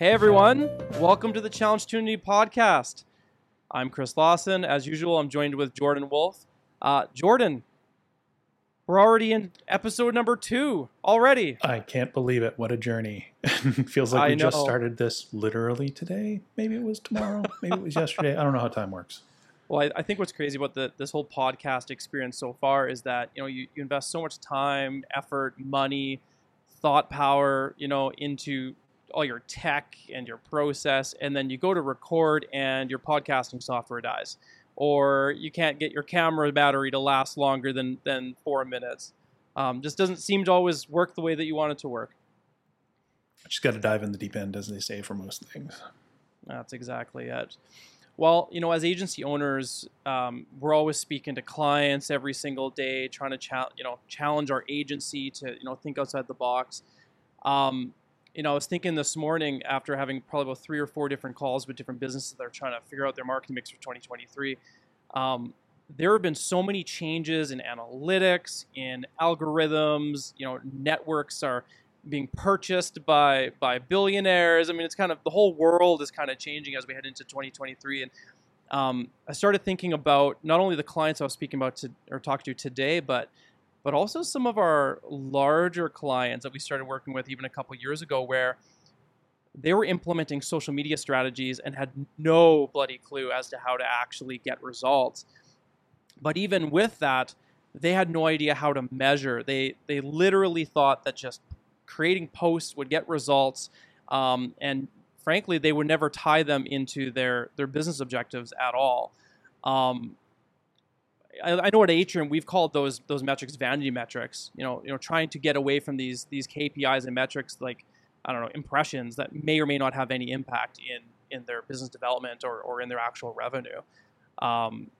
Hey everyone, welcome to the Challenge Tunity podcast. I'm Chris Lawson. As usual, I'm joined with Jordan Woolf. Uh, Jordan, we're already in episode number two already. I can't believe it. What a journey. Feels like I we just started this literally today. Maybe it was tomorrow. Maybe it was yesterday. I don't know how time works. Well, I, I think what's crazy about the, this whole podcast experience so far is that you know you, you invest so much time, effort, money, thought power, you know, into all your tech and your process, and then you go to record and your podcasting software dies, or you can't get your camera battery to last longer than than four minutes. Um, just doesn't seem to always work the way that you want it to work. Just got to dive in the deep end, as they say, for most things. That's exactly it. Well, you know, as agency owners, um, we're always speaking to clients every single day, trying to cha- you know challenge our agency to you know think outside the box. Um, you know, I was thinking this morning after having probably about three or four different calls with different businesses that are trying to figure out their marketing mix for 2023. Um, there have been so many changes in analytics, in algorithms. You know, networks are being purchased by by billionaires. I mean, it's kind of the whole world is kind of changing as we head into 2023. And um, I started thinking about not only the clients I was speaking about to, or talking to today, but but also some of our larger clients that we started working with even a couple years ago, where they were implementing social media strategies and had no bloody clue as to how to actually get results. But even with that, they had no idea how to measure. They they literally thought that just creating posts would get results, um, and frankly, they would never tie them into their their business objectives at all. Um, I, I know at Atrium we've called those those metrics vanity metrics. You know, you know, trying to get away from these these KPIs and metrics like I don't know impressions that may or may not have any impact in in their business development or, or in their actual revenue. Um,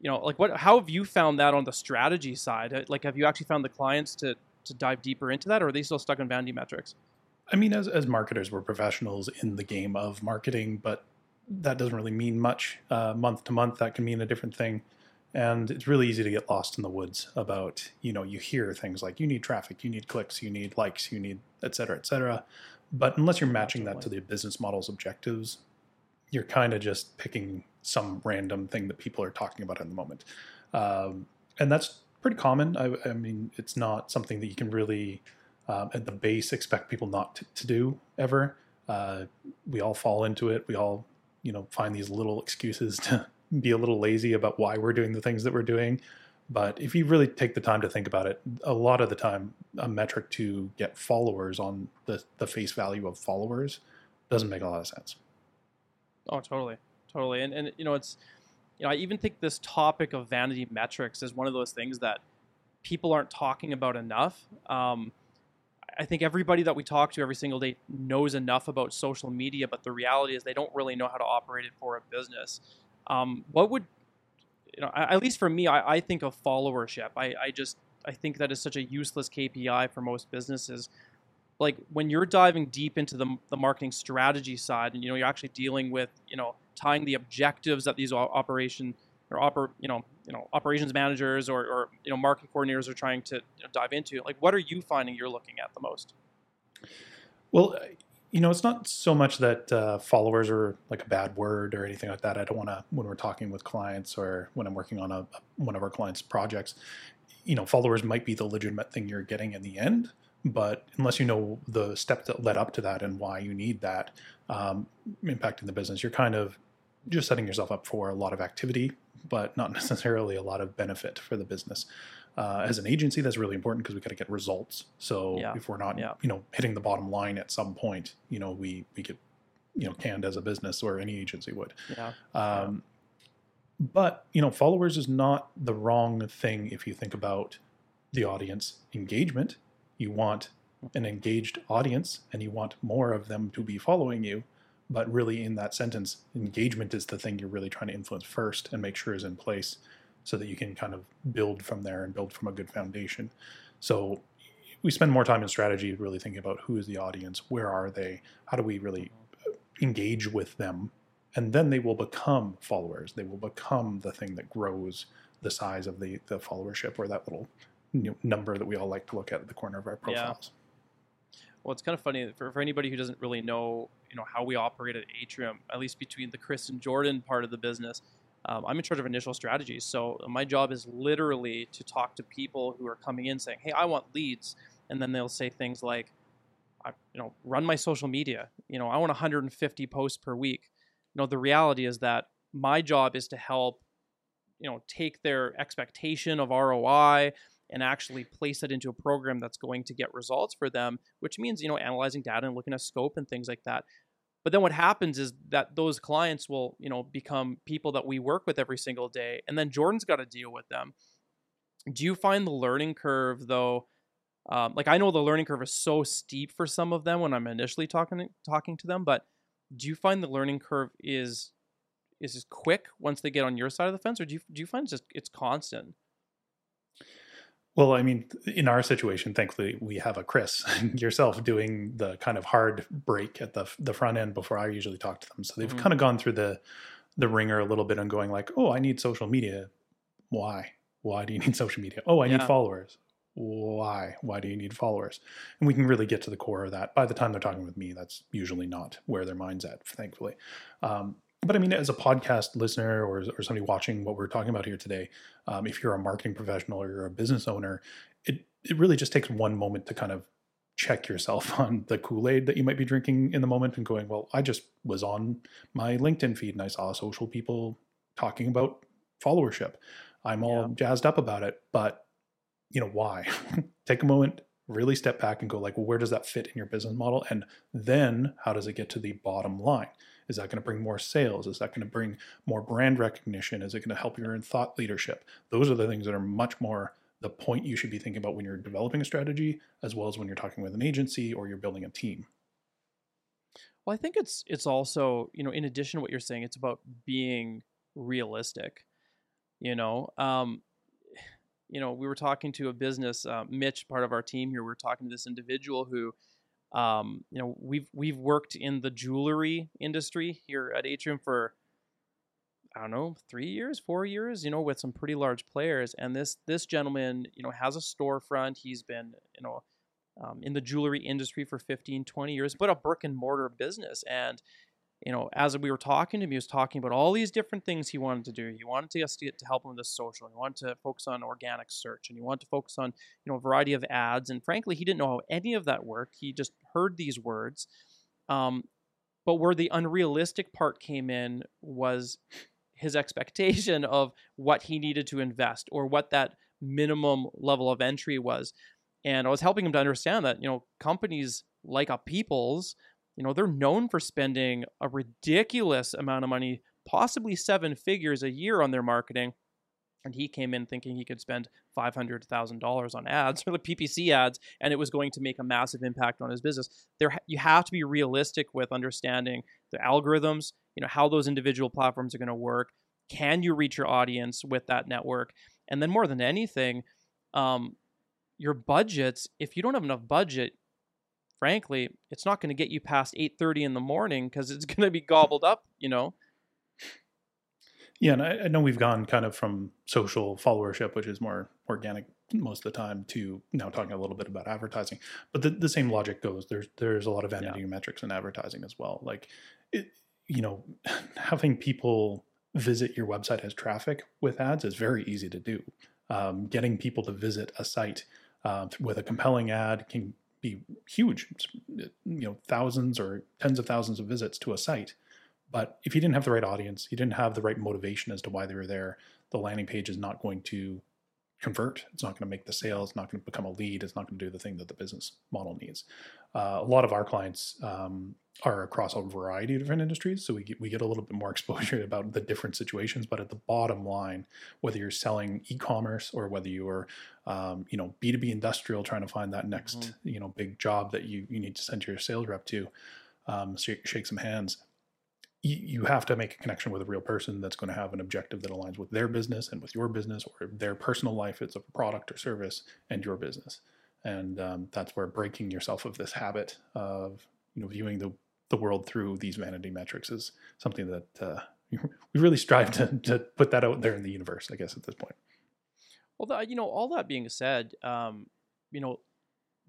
you know, like what? How have you found that on the strategy side? Like, have you actually found the clients to to dive deeper into that, or are they still stuck on vanity metrics? I mean, as, as marketers, we're professionals in the game of marketing, but that doesn't really mean much. Uh, month to month, that can mean a different thing. And it's really easy to get lost in the woods about, you know, you hear things like you need traffic, you need clicks, you need likes, you need et cetera, et cetera. But unless you're matching that to the business model's objectives, you're kind of just picking some random thing that people are talking about in the moment. Um, and that's pretty common. I, I mean, it's not something that you can really um, at the base expect people not to, to do ever. Uh, we all fall into it. We all, you know, find these little excuses to be a little lazy about why we're doing the things that we're doing. But if you really take the time to think about it, a lot of the time, a metric to get followers on the, the face value of followers doesn't make a lot of sense. Oh, totally, totally. And and you know, it's you know, I even think this topic of vanity metrics is one of those things that people aren't talking about enough. Um, I think everybody that we talk to every single day knows enough about social media, but the reality is they don't really know how to operate it for a business. Um, what would you know? At least for me, I, I think of followership. I, I just I think that is such a useless KPI for most businesses. Like when you're diving deep into the, the marketing strategy side, and you know you're actually dealing with you know tying the objectives that these operation or oper, you know you know operations managers or, or you know marketing coordinators are trying to you know, dive into. Like, what are you finding you're looking at the most? Well, you know, it's not so much that uh, followers are like a bad word or anything like that. I don't want to when we're talking with clients or when I'm working on a one of our clients' projects. You know, followers might be the legitimate thing you're getting in the end, but unless you know the steps that led up to that and why you need that um, impacting the business, you're kind of just setting yourself up for a lot of activity, but not necessarily a lot of benefit for the business. Uh, as an agency, that's really important because we got to get results. So Yeah. if we're not, Yeah. you know, hitting the bottom line at some point, you know, we we get, you know, canned as a business or any agency would. Yeah, Um, But you know, followers is not the wrong thing if you think about the audience engagement. You want an engaged audience, and you want more of them to be following you. But really, in that sentence, engagement is the thing you're really trying to influence first and make sure is in place, so that you can kind of build from there and build from a good foundation. So we spend more time in strategy really thinking about who is the audience, where are they, how do we really engage with them and then they will become followers. They will become the thing that grows the size of the the followership or that little you know, number that we all like to look at at the corner of our Yeah. profiles. Well, it's kind of funny for, for anybody who doesn't really know you know how we operate at Atrium, at least between the Chris and Jordan part of the business. Um, I'm in charge of initial strategies, so my job is literally to talk to people who are coming in saying, "Hey, I want leads," and then they'll say things like, I, "You know, run my social media. You know, I want 150 posts per week." You know, the reality is that my job is to help, you know, take their expectation of ROI and actually place it into a program that's going to get results for them, which means, you know, analyzing data and looking at scope and things like that. But then what happens is that those clients will, you know, become people that we work with every single day. And then Jordan's got to deal with them. Do you find the learning curve though? Um, like I know the learning curve is so steep for some of them when I'm initially talking talking to them, but do you find the learning curve is is quick once they get on your side of the fence, or do you do you find just it's constant? Well, I mean, in our situation, thankfully, we have a Chris yourself doing the kind of hard break at the the front end before I usually talk to them. So they've mm-hmm. kind of gone through the the ringer a little bit and going like, "Oh, I need social media. Why? Why do you need social media? Oh, I yeah. need followers. Why? Why do you need followers?" And we can really get to the core of that. By the time they're talking with me, that's usually not where their mind's at. Thankfully, um, but I mean, as a podcast listener or, or somebody watching what we're talking about here today, um, if you're a marketing professional or you're a business owner, it it really just takes one moment to kind of check yourself on the Kool Aid that you might be drinking in the moment and going, well, I just was on my LinkedIn feed and I saw social people talking about followership. I'm all yeah. jazzed up about it, but you know why? Take a moment, really step back and go like, well, where does that fit in your business model? And then how does it get to the bottom line? Is that going to bring more sales? Is that going to bring more brand recognition? Is it going to help you in thought leadership? Those are the things that are much more the point you should be thinking about when you're developing a strategy, as well as when you're talking with an agency or you're building a team. Well, I think it's it's also you know in addition to what you're saying, it's about being realistic. You know, um, you know, we were talking to a business, uh, Mitch, part of our team here. We were talking to this individual who um, you know, we've we've worked in the jewelry industry here at Atrium for I don't know, three years, four years, you know, with some pretty large players. And this this gentleman, you know, has a storefront. He's been, you know, um, in the jewelry industry for 15, 20 years, but a brick and mortar business. And you know, as we were talking to him, he was talking about all these different things he wanted to do. He wanted us to, get, to help him with the social. He wanted to focus on organic search, and he wanted to focus on you know a variety of ads. And frankly, he didn't know how any of that worked. He just heard these words. Um, but where the unrealistic part came in was his expectation of what he needed to invest or what that minimum level of entry was. And I was helping him to understand that you know companies like a People's you know, they're known for spending a ridiculous amount of money, possibly seven figures a year on their marketing. And he came in thinking he could spend $500,000 on ads or the PPC ads, and it was going to make a massive impact on his business. There, you have to be realistic with understanding the algorithms, you know, how those individual platforms are going to work. Can you reach your audience with that network? And then more than anything, um, your budgets, if you don't have enough budget, frankly, it's not going to get you past 8:30 in the morning because it's going to be gobbled up, you know. Yeah, and I, I, know we've gone kind of from social followership, which is more organic most of the time, to now talking a little bit about advertising. But the, the same logic goes. There's there's a lot of vanity yeah. metrics in advertising as well. Like, it, you know, having people visit your website as traffic with ads is very easy to do. Um, getting people to visit a site uh, with a compelling ad can be huge, you know, thousands or tens of thousands of visits to a site. But if you didn't have the right audience, you didn't have the right motivation as to why they were there, the landing page is not going to convert. It's not going to make the sale. It's not going to become a lead. It's not going to do the thing that the business model needs. Uh, a lot of our clients um, are across a variety of different industries, so we get, we get a little bit more exposure about the different situations. But at the bottom line, whether you're selling e-commerce or whether you are, um, you know, B two B industrial, trying to find that next mm-hmm. you know big job that you you need to send your sales rep to, um, shake, shake some hands you have to make a connection with a real person that's going to have an objective that aligns with their business and with your business or their personal life it's a product or service and your business and um, that's where breaking yourself of this habit of you know viewing the, the world through these vanity metrics is something that uh, we really strive to, to put that out there in the universe i guess at this point well the, you know all that being said um, you know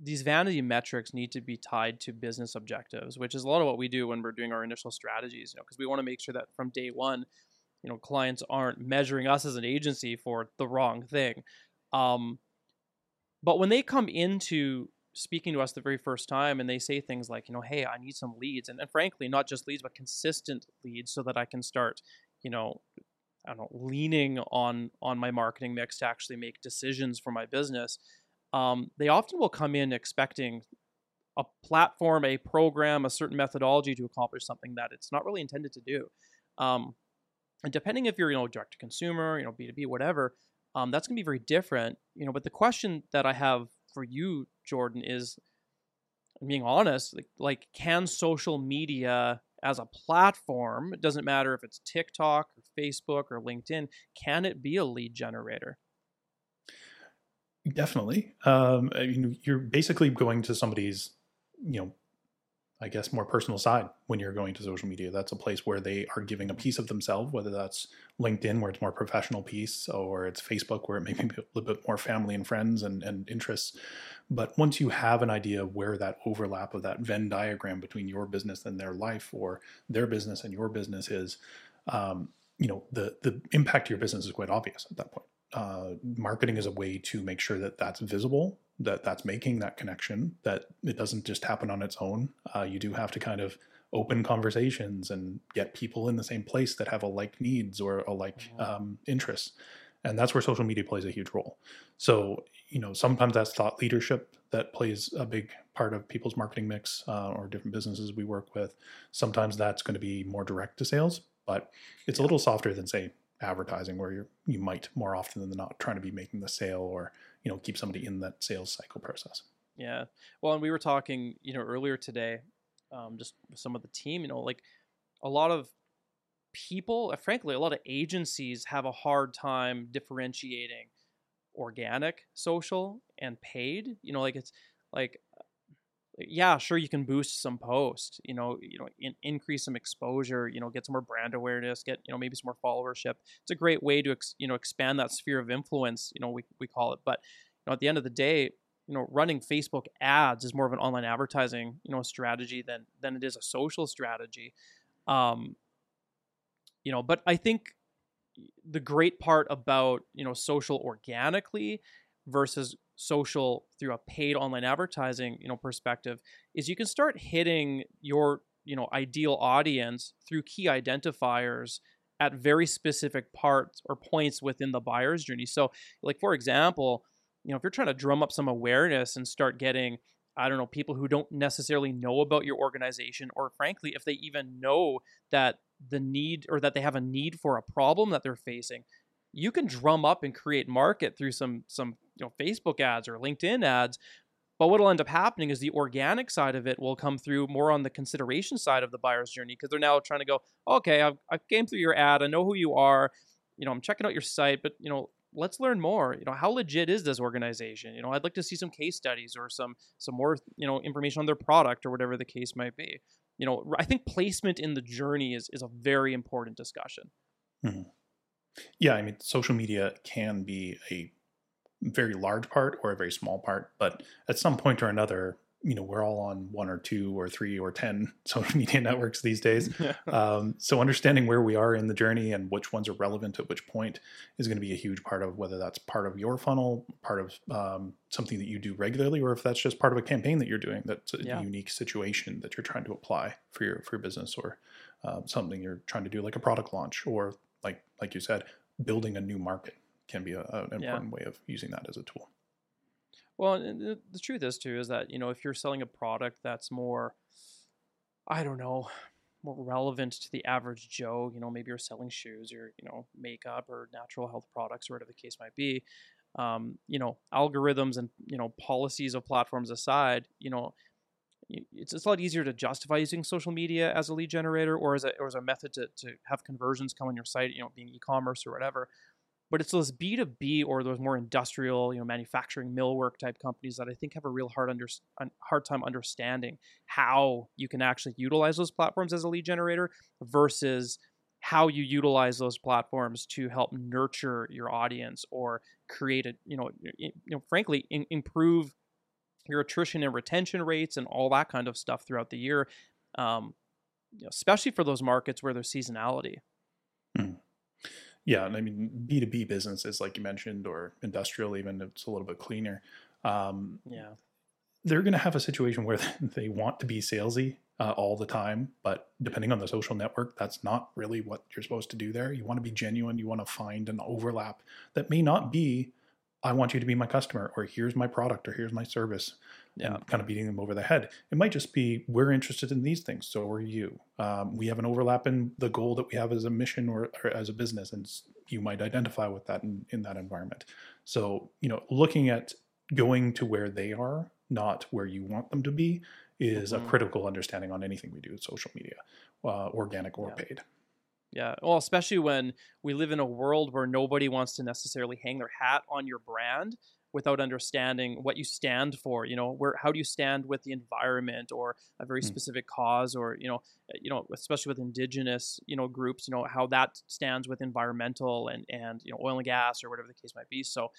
these vanity metrics need to be tied to business objectives, which is a lot of what we do when we're doing our initial strategies. You know, because we want to make sure that from day one, you know, clients aren't measuring us as an agency for the wrong thing. Um, but when they come into speaking to us the very first time and they say things like, you know, hey, I need some leads, and, and frankly, not just leads, but consistent leads, so that I can start, you know, I don't know, leaning on on my marketing mix to actually make decisions for my business. Um, they often will come in expecting a platform, a program, a certain methodology to accomplish something that it's not really intended to do. Um, and depending if you're, you know, direct to consumer, you know, B two B, whatever, um, that's going to be very different. You know, but the question that I have for you, Jordan, is being honest, like, like can social media as a platform, it doesn't matter if it's TikTok or Facebook or LinkedIn, can it be a lead generator? Definitely. Um, I mean, you're basically going to somebody's, you know, I guess more personal side when you're going to social media. That's a place where they are giving a piece of themselves, whether that's LinkedIn where it's more professional piece or it's Facebook where it may be a little bit more family and friends and, and interests. But once you have an idea of where that overlap of that Venn diagram between your business and their life or their business and your business is, um, you know, the, the impact to your business is quite obvious at that point. Uh, marketing is a way to make sure that that's visible that that's making that connection that it doesn't just happen on its own. Uh, you do have to kind of open conversations and get people in the same place that have a like needs or a like mm-hmm. um, interests. And that's where social media plays a huge role. So you know sometimes that's thought leadership that plays a big part of people's marketing mix uh, or different businesses we work with. Sometimes that's going to be more direct to sales but it's a little softer than say advertising where you're you might more often than not trying to be making the sale or you know keep somebody in that sales cycle process. Yeah. Well and we were talking you know earlier today um, just some of the team you know like a lot of people uh, frankly a lot of agencies have a hard time differentiating organic social and paid. You know like it's like yeah, sure you can boost some post, you know, you know, in, increase some exposure, you know, get some more brand awareness, get you know maybe some more followership. It's a great way to ex, you know expand that sphere of influence, you know, we we call it. But you know, at the end of the day, you know, running Facebook ads is more of an online advertising, you know, strategy than than it is a social strategy. Um, you know, but I think the great part about you know social organically versus social through a paid online advertising you know perspective is you can start hitting your you know ideal audience through key identifiers at very specific parts or points within the buyer's journey. So like for example you know if you're trying to drum up some awareness and start getting I don't know, people who don't necessarily know about your organization, or frankly, if they even know that the need or that they have a need for a problem that they're facing, you can drum up and create market through some some you know Facebook ads or LinkedIn ads. But what'll end up happening is the organic side of it will come through more on the consideration side of the buyer's journey because they're now trying to go, okay, I've, I've came through your ad, I know who you are, you know, I'm checking out your site, but you know, let's learn more. You know, how legit is this organization? You know, I'd like to see some case studies or some some more you know information on their product or whatever the case might be. You know, I think placement in the journey is is a very important discussion. Mm-hmm. Yeah, I mean, social media can be a very large part or a very small part, but at some point or another, you know, we're all on one or two or three or 10 social media networks these days. um, so understanding where we are in the journey and which ones are relevant at which point is going to be a huge part of whether that's part of your funnel, part of um, something that you do regularly, or if that's just part of a campaign that you're doing that's a yeah. unique situation that you're trying to apply for your, for your business or uh, something you're trying to do like a product launch or like like you said, building a new market can be a, an important yeah. way of using that as a tool. Well, the, the truth is too is that you know if you're selling a product that's more, I don't know, more relevant to the average Joe, you know, maybe you're selling shoes or you know makeup or natural health products or whatever the case might be. Um, you know, algorithms and you know policies of platforms aside, you know, it's, it's a lot easier to justify using social media as a lead generator or as a, or as a method to, to have conversions come on your site, you know, being e-commerce or whatever. But it's those B2B or those more industrial, you know, manufacturing millwork type companies that I think have a real hard under, hard time understanding how you can actually utilize those platforms as a lead generator versus how you utilize those platforms to help nurture your audience or create a, you know, you know, frankly, in, improve your attrition and retention rates and all that kind of stuff throughout the year, um, you know, especially for those markets where there's seasonality. Hmm. Yeah, and I mean B two B businesses, like you mentioned, or industrial, even it's a little bit cleaner. Um, Yeah. they're going to have a situation where they want to be salesy uh, all the time, but depending on the social network, that's not really what you're supposed to do there. You want to be genuine. You want to find an overlap that may not be, I want you to be my customer, or here's my product, or here's my service, Yeah. and kind of beating them over the head. It might just be, we're interested in these things, so are you. Um, we have an overlap in the goal that we have as a mission or, or as a business, and you might identify with that in, in that environment. So, you know, looking at going to where they are, not where you want them to be, is Mhm. a critical understanding on anything we do with social media, uh, organic or Yeah. paid. Yeah. Well, especially when we live in a world where nobody wants to necessarily hang their hat on your brand without understanding what you stand for. You know, where how do you stand with the environment or a very Mm. specific cause, or you know, uh, you know, especially with indigenous you know groups. You know how that stands with environmental and and you know oil and gas or whatever the case might be. So,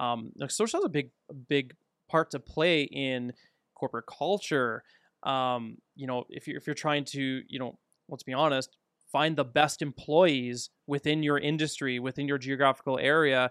um, like social has a big big part to play in corporate culture. Um, you know, if you're if you're trying to you know, let's be honest find the best employees within your industry, within your geographical area,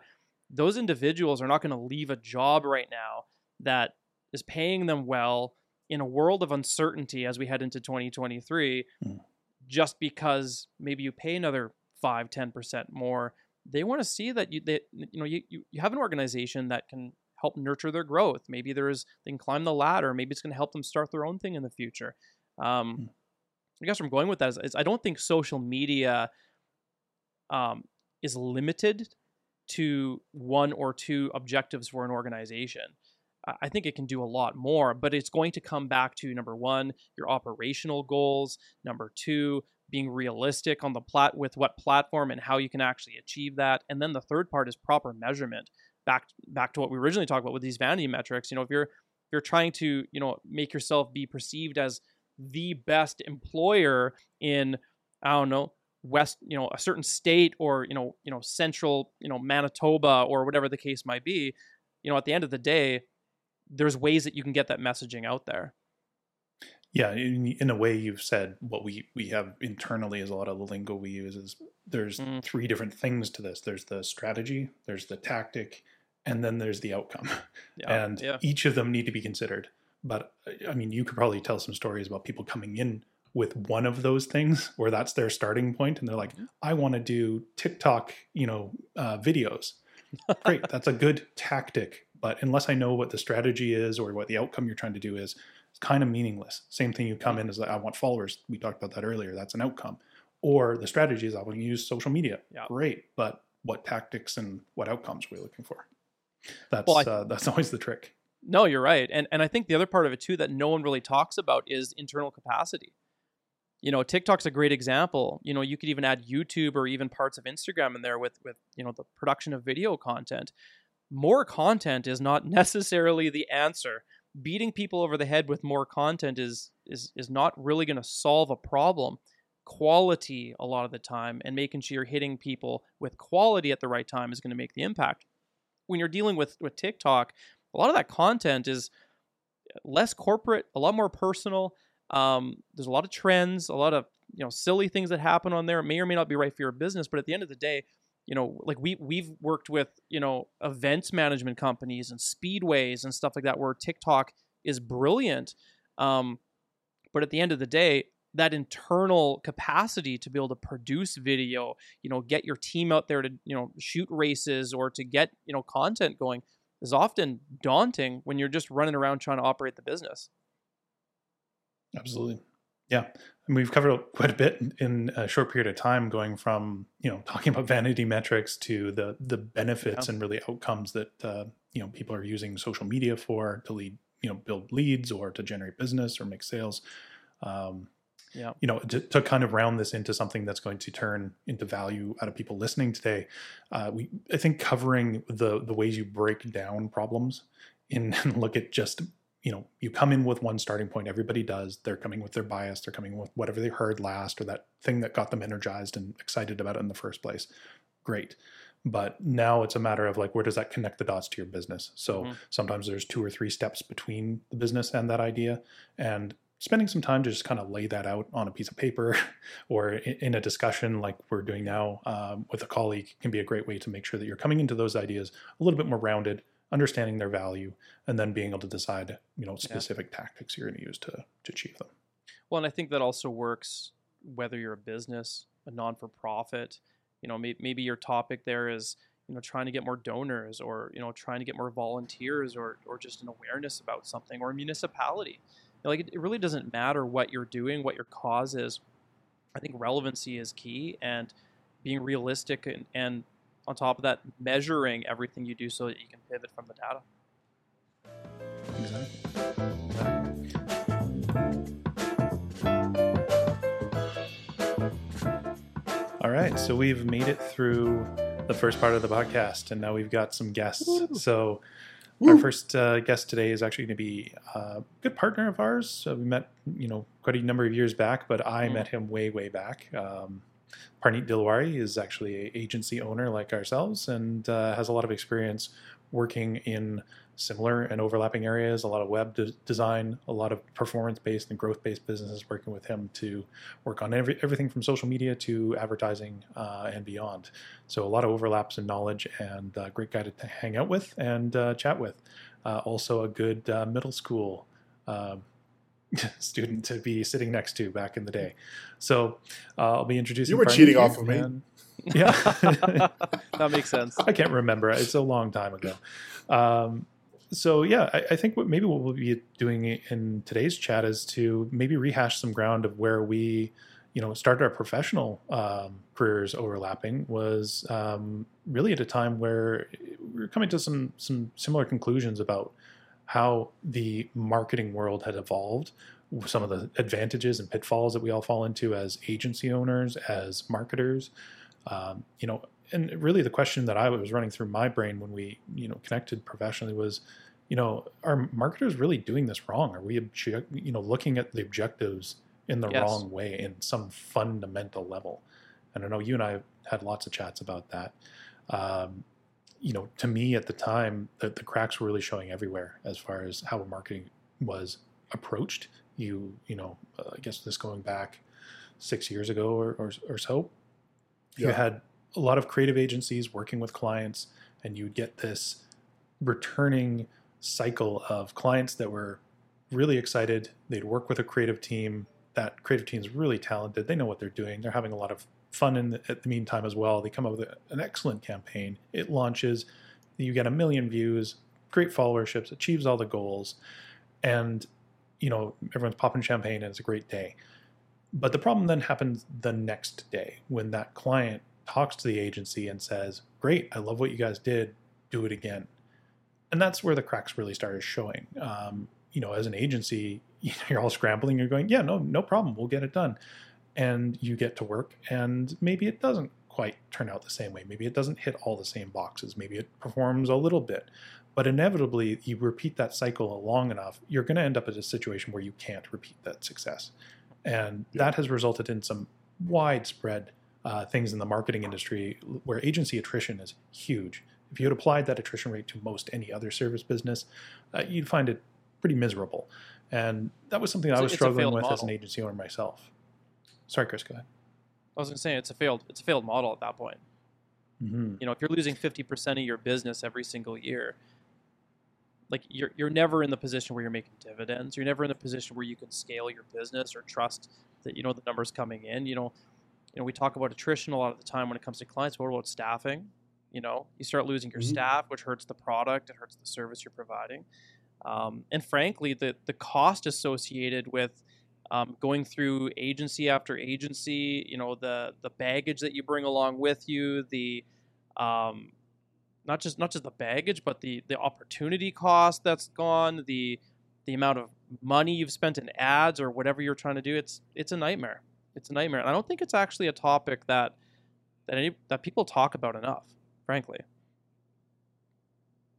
those individuals are not going to leave a job right now that is paying them well in a world of uncertainty as we head into 2023 Mm. just because maybe you pay another 5 10% more they want to see that you that you know you, you, you have an organization that can help nurture their growth maybe there's they can climb the ladder maybe it's going to help them start their own thing in the future um, Mm. I guess where I'm going with that is, is I don't think social media um, is limited to one or two objectives for an organization. I- think it can do a lot more, but it's going to come back to number one, your operational goals. Number two, being realistic on the plat with what platform and how you can actually achieve that. And then the third part is proper measurement. Back back to what we originally talked about with these vanity metrics. You know, if you're if you're trying to you know make yourself be perceived as the best employer in I don't know west you know a certain state or you know you know central you know Manitoba or whatever the case might be you know at the end of the day there's ways that you can get that messaging out there Yeah, in, in a way, you've said what we we have internally is a lot of the lingo we use is there's Mhm. three different things to this. There's the strategy, there's the tactic, and then there's the outcome. yeah and yeah each of them need to be considered. But I mean, you could probably tell some stories about people coming in with one of those things where that's their starting point, and they're like. "I want to do TikTok, you know, uh, videos." Great, that's a good tactic. But unless I know what the strategy is or what the outcome you're trying to do is, it's kind of meaningless. Same thing you come in as like, I want followers. We talked about that earlier. That's an outcome. Or the strategy is I want to use social media. Yeah. Great, but what tactics and what outcomes are we looking for? That's Well, I- uh, that's always the trick. No, you're right. And and I think the other part of it too that no one really talks about is internal capacity. You know, TikTok's a great example. You know, you could even add YouTube or even parts of Instagram in there with with, you know, the production of video content. More content is not necessarily the answer. Beating people over the head with more content is is is not really going to solve a problem. Quality a lot of the time and making sure you're hitting people with quality at the right time is going to make the impact. When you're dealing with with TikTok, a lot of that content is less corporate, a lot more personal. Um, there's a lot of trends, a lot of you know silly things that happen on there. It may or may not be right for your business, but at the end of the day, you know, like we we've worked with you know events management companies and speedways and stuff like that, where TikTok is brilliant. Um, but at the end of the day, that internal capacity to be able to produce video, you know, get your team out there to you know shoot races or to get you know content going is often daunting when you're just running around trying to operate the business. Absolutely. Yeah. And we've covered quite a bit in a short period of time, going from, you know, talking about vanity metrics to the the benefits Yeah. and really outcomes that uh, you know, people are using social media for to lead, you know, build leads or to generate business or make sales. Um, Yeah. you know, to, to kind of round this into something that's going to turn into value out of people listening today, uh, we I think covering the the ways you break down problems in and look at just you know you come in with one starting point everybody does they're coming with their bias they're coming with whatever they heard last or that thing that got them energized and excited about it in the first place great but now it's a matter of like where does that connect the dots to your business so Mhm. sometimes there's two or three steps between the business and that idea and spending some time to just kind of lay that out on a piece of paper or in a discussion like we're doing now um, with a colleague can be a great way to make sure that you're coming into those ideas a little bit more rounded understanding their value and then being able to decide you know specific tactics you're going to use to, to achieve them Well, and I think that also works whether you're a business, a non for profit. You know, may, maybe your topic there is you know trying to get more donors, or you know trying to get more volunteers, or or just an awareness about something, or a municipality. Know, like it, it really doesn't matter what you're doing, what your cause is. I think relevancy is key, and being realistic, and, and on top of that, measuring everything you do so that you can pivot from the data. exactly All right, so we've made it through the first part of the podcast, and now we've got some guests. So, our first uh, guest today is actually going to be a good partner of ours. Uh, we met, you know, quite a number of years back, but I Mm. met him way, way back. Um, Parneet Dilwari is actually an agency owner like ourselves, and uh, has a lot of experience working in similar and overlapping areas. A lot of web de- design, a lot of performance-based and growth-based businesses working with him to work on every, everything from social media to advertising uh, and beyond. So a lot of overlaps in knowledge and uh, great guy to t- hang out with and uh, chat with. Uh, also a good uh, middle school um, student to be sitting next to back in the day. So uh, I'll be introducing. You were cheating off of me. and- Yeah. that makes sense. I can't remember. It's a long time ago. Um, so yeah, I, I think what maybe what we'll be doing in today's chat is to maybe rehash some ground of where we, you know, started our professional um, careers overlapping was um, really at a time where we were coming to some some similar conclusions about how the marketing world had evolved, some of the advantages and pitfalls that we all fall into as agency owners, as marketers. Um, you know, and really the question that I was running through my brain when we, you know, connected professionally was, you know, are marketers really doing this wrong? Are we, object, you know, looking at the objectives in the Yes. wrong way in some fundamental level? And I know you and I have had lots of chats about that. Um, you know, to me at the time, the, the cracks were really showing everywhere as far as how marketing was approached. You, you know, uh, I guess this going back six years ago or, or, or so, you had a lot of creative agencies working with clients, and you'd get this returning cycle of clients that were really excited. They'd work with a creative team. That creative team is really talented. They know what they're doing. They're having a lot of fun in the, at the meantime as well. They come up with an excellent campaign. It launches. You get a million views, great followerships, achieves all the goals, and you know everyone's popping champagne and it's a great day. But the problem then happens the next day when that client talks to the agency and says, Great, I love what you guys did, do it again. And that's where the cracks really started showing. Um, you know, as an agency, you're all scrambling, you're going, Yeah, no, no problem, we'll get it done. And you get to work, and maybe it doesn't quite turn out the same way. Maybe it doesn't hit all the same boxes. Maybe it performs a little bit. But inevitably, you repeat that cycle long enough, you're going to end up in a situation where you can't repeat that success. And Yeah. that has resulted in some widespread uh, things in the marketing industry where agency attrition is huge. If you had applied that attrition rate to most any other service business, uh, you'd find it pretty miserable. And that was something It's I was a struggling with as an agency owner myself. Sorry, Chris, go ahead. I was going to say it's a failed it's a failed model at that point. Mm-hmm. You know, if you're losing 50% of your business every single year, like you're you're never in the position where you're making dividends. You're never in the position where you can scale your business or trust that you know the numbers coming in. You know, you know we talk about attrition a lot of the time when it comes to clients. What about staffing? You know, you start losing your Mhm. staff, which hurts the product, it hurts the service you're providing, um, and frankly, the the cost associated with um, going through agency after agency, you know, the the baggage that you bring along with you, the um, not just not just the baggage, but the the opportunity cost that's gone, the the amount of money you've spent in ads or whatever you're trying to do. It's it's a nightmare. It's a nightmare. And I don't think it's actually a topic that that any that people talk about enough, frankly.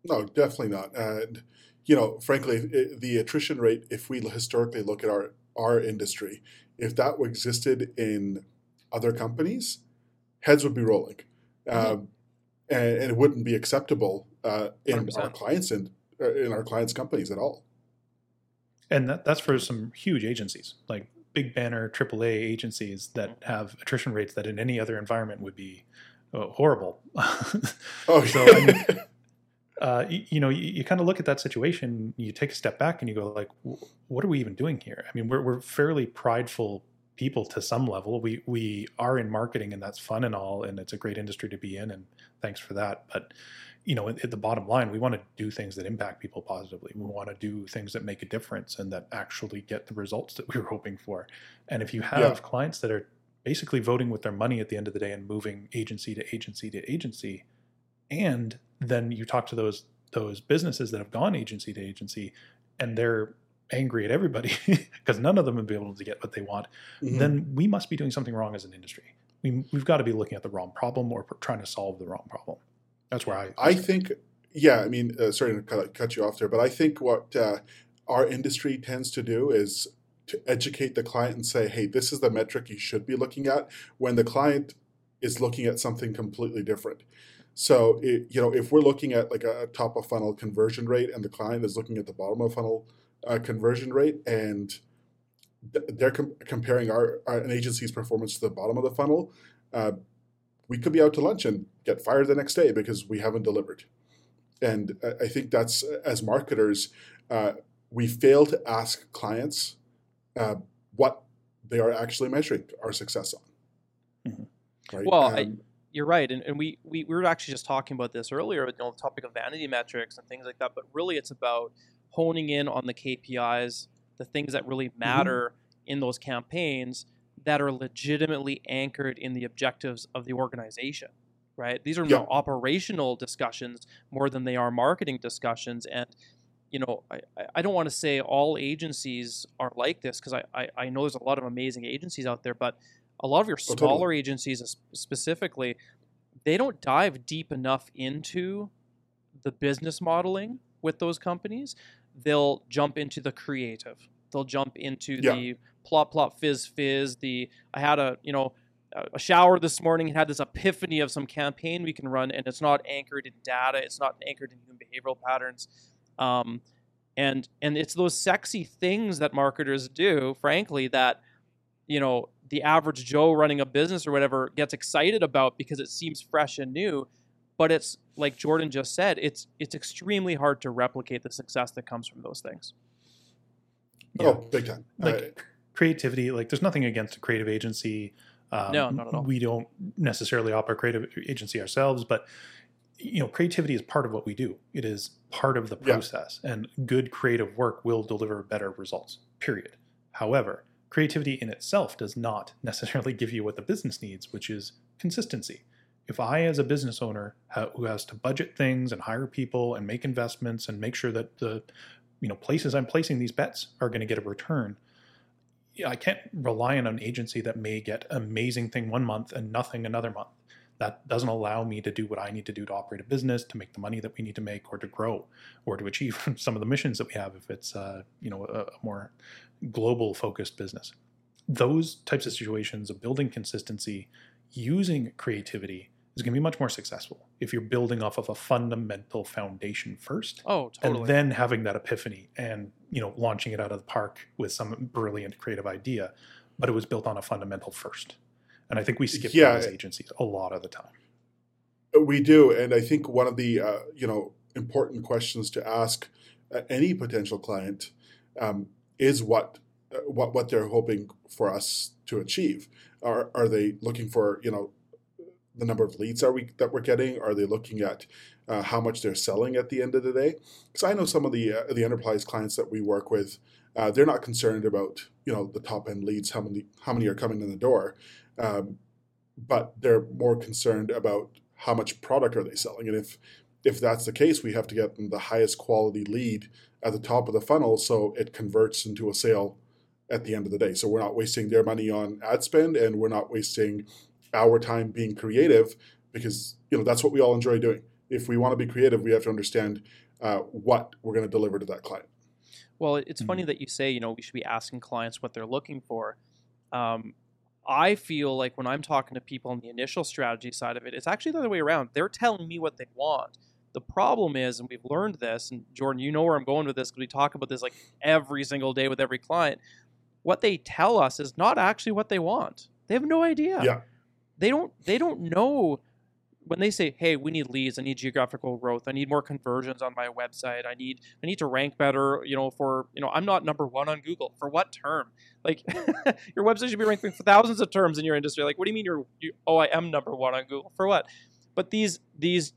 No, definitely not. And you know, frankly, i the attrition rate, if we historically look at our our industry, if that existed in other companies, heads would be rolling. Mhm. Um, and, and it wouldn't be acceptable uh, in our 100%. clients and uh, in our clients' companies at all. And that, that's for some huge agencies, like big banner AAA agencies that have attrition rates that in any other environment would be uh, horrible. Oh, So, I mean, uh, you, you know, you, you kind of look at that situation, you take a step back and you go like, "W- what are we even doing here? I mean, we're, we're fairly prideful people to some level. We, we are in marketing and that's fun and all, and it's a great industry to be in. And thanks for that. But, you know, at, the bottom line, we want to do things that impact people positively. We want to do things that make a difference and that actually get the results that we were hoping for. And if you have Yeah. clients that are basically voting with their money at the end of the day and moving agency to agency to agency, and then you talk to those those businesses that have gone agency to agency and they're angry at everybody because none of them have been able to get what they want Mhm. then we must be doing something wrong as an industry we, we've got to be looking at the wrong problem or trying to solve the wrong problem that's where i I think, yeah, I mean, uh, sorry to cut, cut you off there, but I think what uh, our industry tends to do is to educate the client and say, hey, this is the metric you should be looking at when the client is looking at something completely different. So, it, you know, if we're looking at like a, top of funnel conversion rate and the client is looking at the bottom of funnel uh, conversion rate and th- they're com- comparing our, our an agency's performance to the bottom of the funnel, uh, we could be out to lunch and get fired the next day because we haven't delivered. And I- I think that's as marketers, uh, we fail to ask clients uh, what they are actually measuring our success on. Mhm. Right? Well, I- Um, You're right, and, and we, we we were actually just talking about this earlier, you know, the topic of vanity metrics and things like that. But really, it's about honing in on the KPIs, the things that really matter in those campaigns that are legitimately anchored in the objectives of the organization. Right? These are Yeah. more operational discussions more than they are marketing discussions, and you know, I, I- don't want to say all agencies are like this because I, I, I know there's a lot of amazing agencies out there, but a lot of your Oh, totally. smaller agencies specifically, they don't dive deep enough into the business modeling with those companies. They'll jump into the creative. They'll jump into Yeah. the plop plop fizz fizz. The I had a you know a a shower this morning and had this epiphany of some campaign we can run, and it's not anchored in data. It's not anchored in human behavioral patterns. Um, and and it's those sexy things that marketers do, frankly, that you know the average Joe running a business or whatever gets excited about because it seems fresh and new. But it's like Jordan just said, it's it's extremely hard to replicate the success that comes from those things. Oh, big time. Like- Uh, creativity like there's nothing against a creative agency um, No, not at all. we don't necessarily operate a creative agency ourselves but you know creativity is part of what we do it is part of the Yeah. process and good creative work will deliver better results period however creativity in itself does not necessarily give you what the business needs which is consistency if i as a business owner ha- who has to budget things and hire people and make investments and make sure that the you know places i'm placing these bets are going to get a return I can't rely on an agency that may get amazing thing one month and nothing another month. That doesn't allow me to do what I need to do to operate a business, to make the money that we need to make, or to grow, or to achieve some of the missions that we have. If it's uh, you know a, a more global focused business, those types of situations of building consistency, using creativity is going to be much more successful if you're building off of a fundamental foundation first Oh, totally. and then having that epiphany and you know launching it out of the park with some brilliant creative idea but it was built on a fundamental first and i think we skip Yeah. that as agencies a lot of the time We do, and I think one of the uh, you know important questions to ask uh, any potential client um, is what uh, what what they're hoping for us to achieve. Are are they looking for you know the number of leads are we that we're getting? Are they looking at uh, how much they're selling at the end of the day? Because I know some of the uh, the enterprise clients that we work with, uh, they're not concerned about you know the top end leads, how many how many are coming in the door, um, but they're more concerned about how much product are they selling, and if if that's the case, we have to get them the highest quality lead at the top of the funnel so it converts into a sale at the end of the day. So we're not wasting their money on ad spend, and we're not wasting our time being creative because you know that's what we all enjoy doing. If we want to be creative, we have to understand uh, what we're going to deliver to that client. Well, it's funny that you say, you know, we should be asking clients what they're looking for. Um, I feel like when I'm talking to people on the initial strategy side of it, it's actually the other way around. They're telling me what they want. The problem is, and we've learned this, and Jordan, you know where I'm going with this because we talk about this like every single day with every client. What they tell us is not actually what they want. They have no idea. Yeah. They don't. They don't know when they say, "Hey, we need leads. I need geographical growth. I need more conversions on my website. I need I need to rank better. You know, for you know, I'm not number one on Google for what term? Like, your website should be ranking for thousands of terms in your industry. Like, what do you mean you're? You, oh, I am number one on Google for what? But these these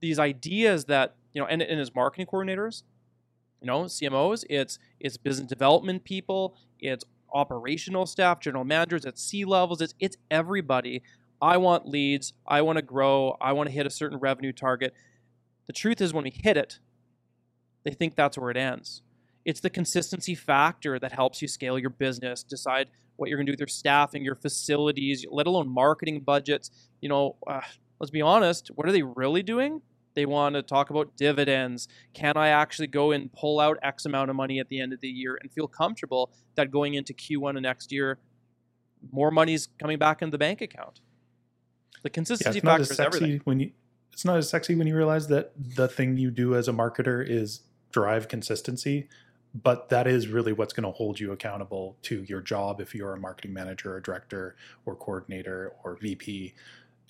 these ideas that you know, and, and as marketing coordinators, you know, CMOs, it's it's business development people, it's operational staff, general managers, at C levels, it's it's everybody I want leads. I want to grow. I want to hit a certain revenue target. The truth is, when we hit it, they think that's where it ends. It's the consistency factor that helps you scale your business, decide what you're going to do with your staffing, your facilities, let alone marketing budgets. You know, uh, let's be honest, what are they really doing? They want to talk about dividends. Can I actually go and pull out X amount of money at the end of the year and feel comfortable that going into Q1 of next year, more money's coming back in the bank account? The consistency yeah, factor is everything. When you, it's not as sexy when you realize that the thing you do as a marketer is drive consistency, but that is really what's going to hold you accountable to your job if you're a marketing manager or director or coordinator or VP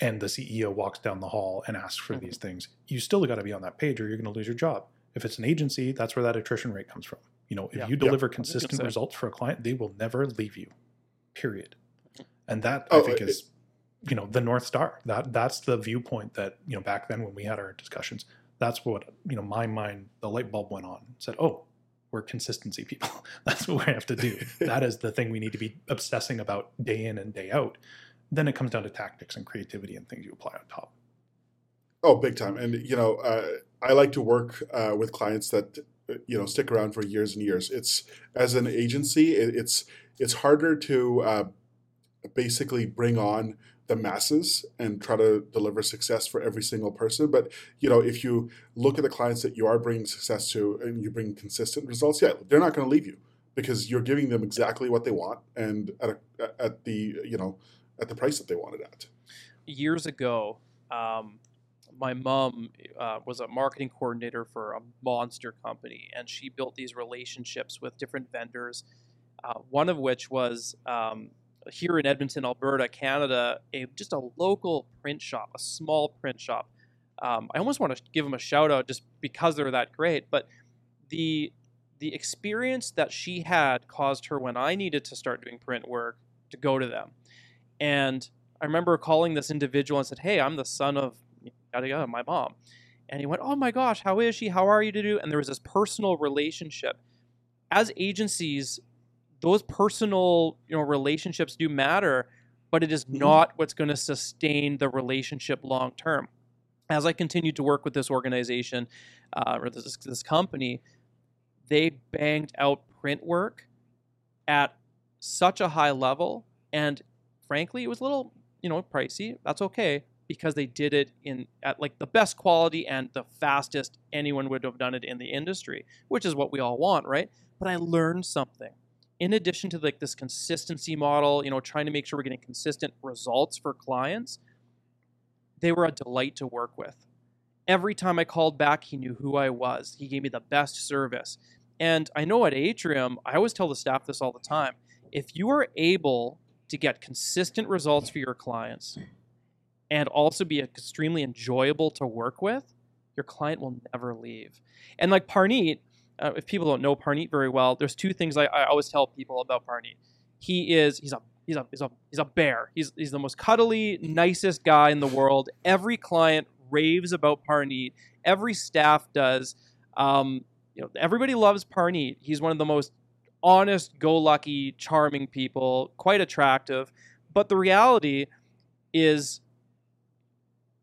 and the CEO walks down the hall and asks for mm-hmm. these things. You still got to be on that page or you're going to lose your job. If it's an agency, that's where that attrition rate comes from. You know, if yeah. you deliver yeah. consistent results for a client, they will never leave you. Period. And that oh, I think it, is you know the north star that that's the viewpoint that you know back then when we had our discussions that's what you know my mind the light bulb went on said oh we're consistency people that's what we have to do that is the thing we need to be obsessing about day in and day out then it comes down to tactics and creativity and things you apply on top. Oh big time. And you know uh, i like to work uh, with clients that you know stick around for years and years. It's as an agency it, it's it's harder to uh, basically bring on the masses and try to deliver success for every single person. But you know, if you look at the clients that you are bringing success to and you bring consistent results, yeah, they're not going to leave you because you're giving them exactly what they want and at a, at the you know at the price that they wanted at. Years ago, um, my mom uh, was a marketing coordinator for a monster company, and she built these relationships with different vendors. Uh, one of which was um, here in Edmonton, Alberta, Canada, a just a local print shop, a small print shop. Um, I almost want to give them a shout out just because they're that great. But the the experience that she had caused her when I needed to start doing print work to go to them. And I remember calling this individual and said, "Hey, I'm the son of yada yada, my mom." And he went, "Oh my gosh, how is she? How are you to do?" And there was this personal relationship. As agencies, those personal you know relationships do matter but it is mm-hmm. not what's going to sustain the relationship long term as i continued to work with this organization uh, or this, this company they banged out print work at such a high level and frankly it was a little you know pricey that's okay because they did it in at like the best quality and the fastest anyone would have done it in the industry which is what we all want right but i learned something in addition to like this consistency model, you know, trying to make sure we're getting consistent results for clients, they were a delight to work with. Every time I called back, he knew who I was. He gave me the best service. And I know at Atrium, I always tell the staff this all the time. If you are able to get consistent results for your clients and also be extremely enjoyable to work with, your client will never leave. And like Parneet, uh, if people don't know Parneet very well, there's two things I, I always tell people about Parneet. He is he's a he's a he's a he's a bear. He's he's the most cuddly, nicest guy in the world. Every client raves about Parneet. Every staff does. Um, you know, everybody loves Parneet. He's one of the most honest, go-lucky, charming people. Quite attractive. But the reality is,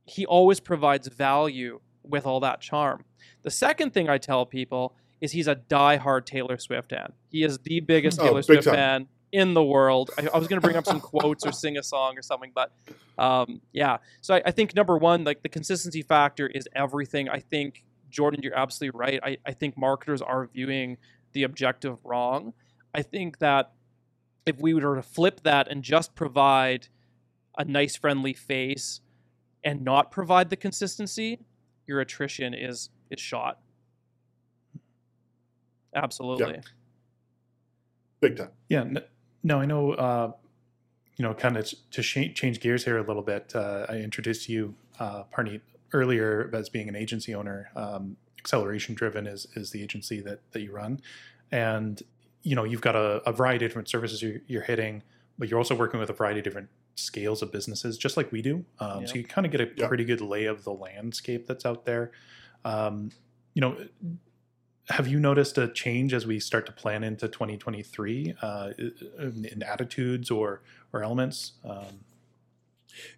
he always provides value with all that charm. The second thing I tell people is he's a die-hard Taylor Swift fan. He is the biggest oh, Taylor Swift time. fan in the world. I, I was going to bring up some quotes or sing a song or something, but um, yeah. So I, I, think number one, like the consistency factor is everything. I think Jordan, you're absolutely right. I, I think marketers are viewing the objective wrong. I think that if we were to flip that and just provide a nice friendly face and not provide the consistency, your attrition is is shot. Absolutely. Big time. Yeah. n- No, I know. Uh, you know, kind of to sh- change gears here a little bit. Uh, I introduced you, uh, Parneet, earlier as being an agency owner. Um, Acceleration Driven is is the agency that that you run, and you know you've got a, a variety of different services you're, you're hitting, but you're also working with a variety of different scales of businesses, just like we do. Um, So you kind of get a Yeah. pretty good lay of the landscape that's out there. Um, you know, have you noticed a change as we start to plan into 2023 uh, in, in attitudes or or elements? Um,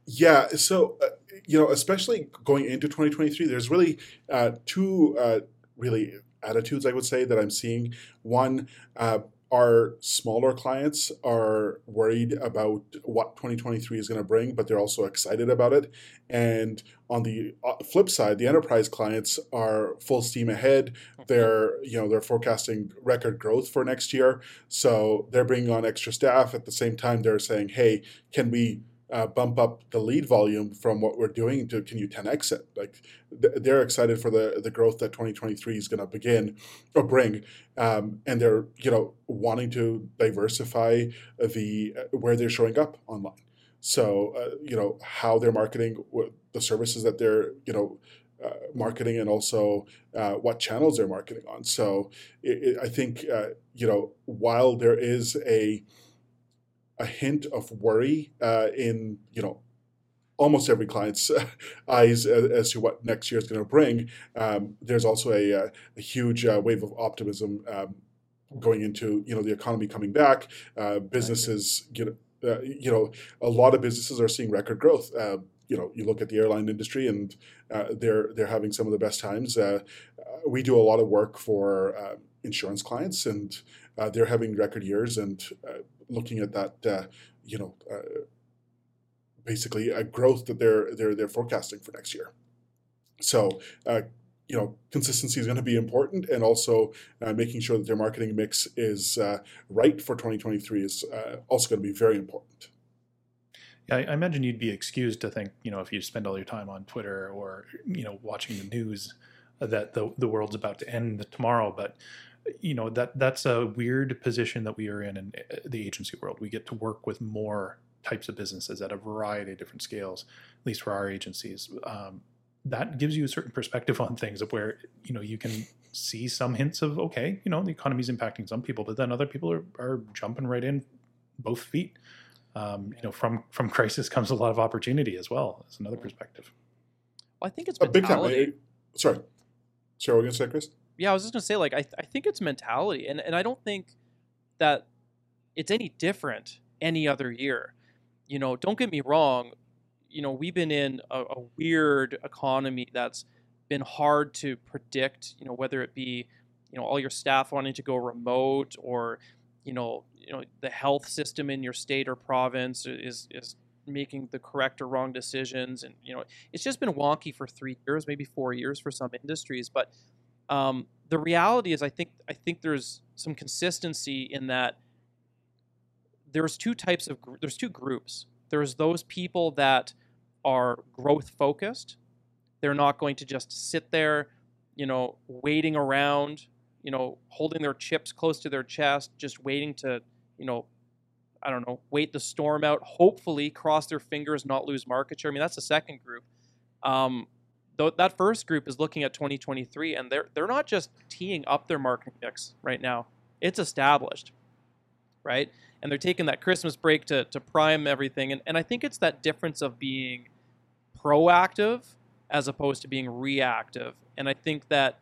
Yeah, so uh, you know, especially going into 2023, there's really uh, two uh, really attitudes I would say that I'm seeing. One, uh, our smaller clients are worried about what 2023 is going to bring, but they're also excited about it. And on the uh, flip side, the enterprise clients are full steam ahead. They're you know they're forecasting record growth for next year, so they're bringing on extra staff. At the same time, they're saying, "Hey, can we uh, bump up the lead volume from what we're doing to can you 10x it? Like th- they're excited for the the growth that 2023 is going to begin or bring um, and they're you know wanting to diversify the uh, where they're showing up online. So uh, you know how they're marketing the services that they're you know uh, marketing and also uh, what channels they're marketing on. So it, it, i think uh, you know while there is a a hint of worry uh, in you know almost every client's eyes as, as to what next year is going to bring. Um, there's also a, uh, a huge uh, wave of optimism um, going into you know the economy coming back. Uh, businesses get uh, you know a lot of businesses are seeing record growth. Uh, you know, you look at the airline industry, and uh, they're they're having some of the best times. Uh, uh, we do a lot of work for uh, insurance clients, and uh, they're having record years. And uh, looking at that, uh, you know, uh, basically a growth that they're they're they're forecasting for next year. So, uh, you know, consistency is going to be important, and also uh, making sure that their marketing mix is uh, right for 2023 is also going to be very important. Yeah, I, I imagine you'd be excused to think, you know, if you spend all your time on Twitter or you know watching the news, that the the world's about to end tomorrow. But you know that that's a weird position that we are in in uh, the agency world. We get to work with more types of businesses at a variety of different scales, at least for our agencies. Um, that gives you a certain perspective on things of where you know you can see some hints of okay, you know, the economy's impacting some people, but then other people are, are jumping right in both feet. Um, you know, from from crisis comes a lot of opportunity as well. That's another perspective. Well, I think it's A big time. mentality. I- Sorry, sorry, what were you going to say, Chris? Yeah, I was just gonna say, like, I, I think it's mentality, and and I don't think that it's any different any other year. You know, don't get me wrong. You know, we've been in a, a weird economy that's been hard to predict. You know, whether it be you know all your staff wanting to go remote, or you know, you know the health system in your state or province is is making the correct or wrong decisions, and you know, it's just been wonky for three years, maybe four years for some industries, but um, the reality is, I think I think there's some consistency in that. There's two types of there's two groups. There's those people that are growth focused. They're not going to just sit there, you know, waiting around, you know, holding their chips close to their chest, just waiting to, you know, I don't know, wait the storm out. Hopefully, cross their fingers, not lose market share. I mean, that's the second group. Um, though that first group is looking at 2023 and they're they're not just teeing up their marketing mix right now. It's established right? And they're taking that christmas break to, to prime everything and, and i think it's that difference of being proactive as opposed to being reactive. And i think that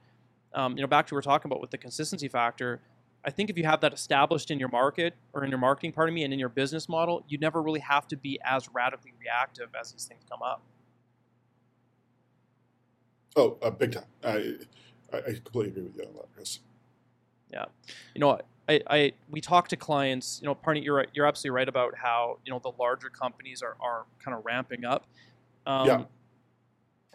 um, you know back to what we we're talking about with the consistency factor i think if you have that established in your market or in your marketing pardon me and in your business model you never really have to be as radically reactive as these things come up Oh, uh, big time. I, I completely agree with you on that, Chris. Yeah, you know, I, I we talk to clients. You know, Parney, you're right- you're absolutely right about how you know the larger companies are are kind of ramping up. Um, Yeah.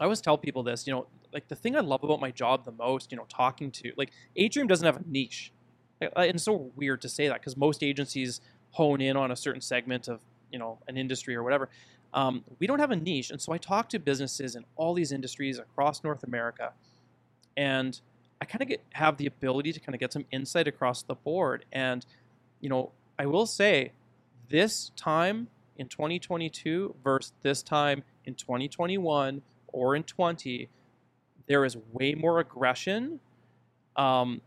I always tell people this. You know, like the thing I love about my job the most. You know, talking to like Atrium doesn't have a niche. And it's so weird to say that because most agencies hone in on a certain segment of you know an industry or whatever. Um, we don't have a niche, and so I talk to businesses in all these industries across North America, and I kind of get have the ability to kind of get some insight across the board. And you know, I will say, this time in 2022 versus this time in 2021 or in 20, there is way more aggression. Um,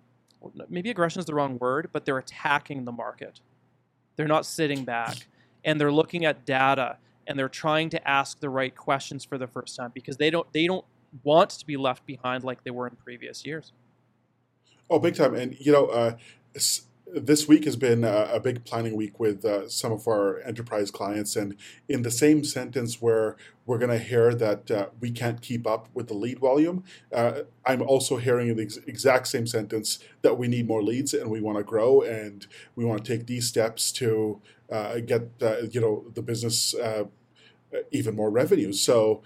maybe aggression is the wrong word, but they're attacking the market. They're not sitting back and they're looking at data and they're trying to ask the right questions for the first time because they don't they don't want to be left behind like they were in previous years. Oh, big time! And you know, uh, this week has been a, a big planning week with uh, some of our enterprise clients, and in the same sentence where we're going to hear that uh, we can't keep up with the lead volume, uh, I'm also hearing in the ex- exact same sentence that we need more leads and we want to grow and we want to take these steps to uh, get you know the business uh, even more revenue. So